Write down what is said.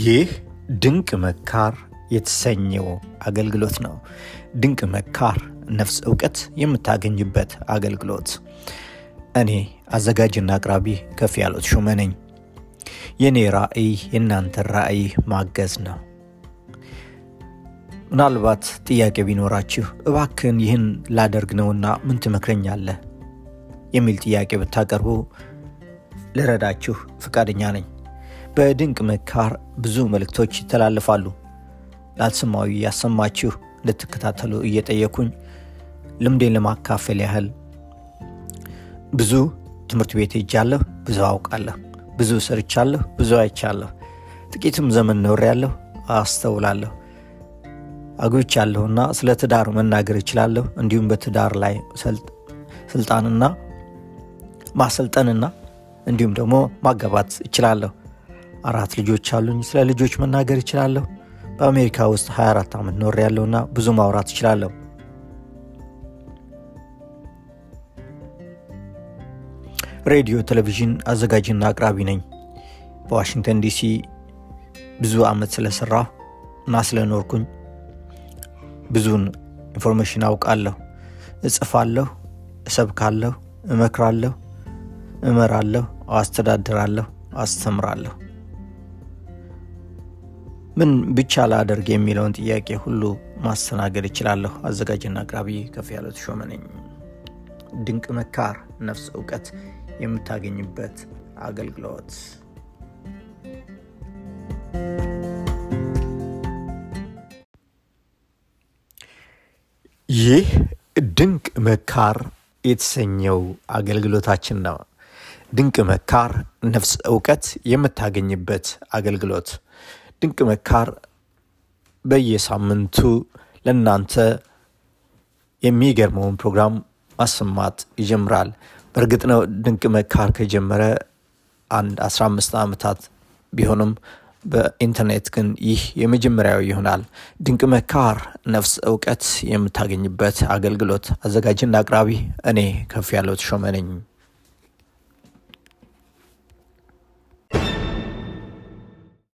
ይህ ድንቅ መካር የተሰኘው አገልግሎት ነው። ድንቅ መካር ነፍስ እውቀት የምታገኝበት አገልግሎት። እኔ አዘጋጅና አቅራቢ ከፍ ያሉት ሹመ ነኝ። የእኔ ራእይ የእናንተን ራእይ ማገዝ ነው። ምናልባት ጥያቄ ቢኖራችሁ እባክን ይህን ላደርግ ነውና ምን ትመክረኛለህ የሚል ጥያቄ ብታቀርቡ ልረዳችሁ ፍቃደኛ ነኝ። በድንቅ መካር ብዙ መልእክቶች ይተላለፋሉ። ላልሰማዊ ያሰማችሁ እንድትከታተሉ እየጠየኩኝ ልምዴን ለማካፈል ያህል ብዙ ትምህርት ቤት ሄጃለሁ፣ ብዙ አውቃለሁ፣ ብዙ ሰርቻለሁ፣ ብዙ አይቻለሁ፣ ጥቂትም ዘመን ኖሬያለሁ፣ አስተውላለሁ፣ አግብቻለሁና ስለ ትዳር መናገር እችላለሁ። እንዲሁም በትዳር ላይ ስልጣንና ማሰልጠንና እንዲሁም ደግሞ ማጋባት እችላለሁ። አራት ልጆች አሉኝ። ስለ ልጆች መናገር እችላለሁ። በአሜሪካ ውስጥ 24 ዓመት ኖር ያለውና ብዙ ማውራት እችላለሁ። ሬዲዮ፣ ቴሌቪዥን አዘጋጅና አቅራቢ ነኝ። በዋሽንግተን ዲሲ ብዙ ዓመት ስለሰራሁ እና ስለኖርኩኝ ብዙን information አውቃለሁ። እጽፋለሁ፣ እሰብካለሁ፣ እመክራለሁ፣ እመራለሁ፣ አስተዳድራለሁ፣ አስተምራለሁ። ምን ብቻ ላደርግ የሚለውን ጥያቄ ሁሉ ማስተናገድ እችላለሁ። አዘጋጅና አቅራቢ ከፍ ያለው ተሾመ ነኝ። ድንቅ መካር ነፍስ እውቀት የምታገኝበት አገልግሎት ይህ ድንቅ መካር የተሰኘው አገልግሎታችን ነው። ድንቅ መካር ነፍስ እውቀት የምታገኝበት አገልግሎት ድንቅ መካር በየሳምንቱ ለእናንተ የሚገርመውን ፕሮግራም ማሰማት ይጀምራል። በእርግጥ ነው ድንቅ መካር ከጀመረ አንድ 15 ዓመታት ቢሆንም በኢንተርኔት ግን ይህ የመጀመሪያው ይሆናል። ድንቅ መካር ነፍስ እውቀት የምታገኝበት አገልግሎት አዘጋጅና አቅራቢ እኔ ከፍ ያለው ተሾመ ነኝ።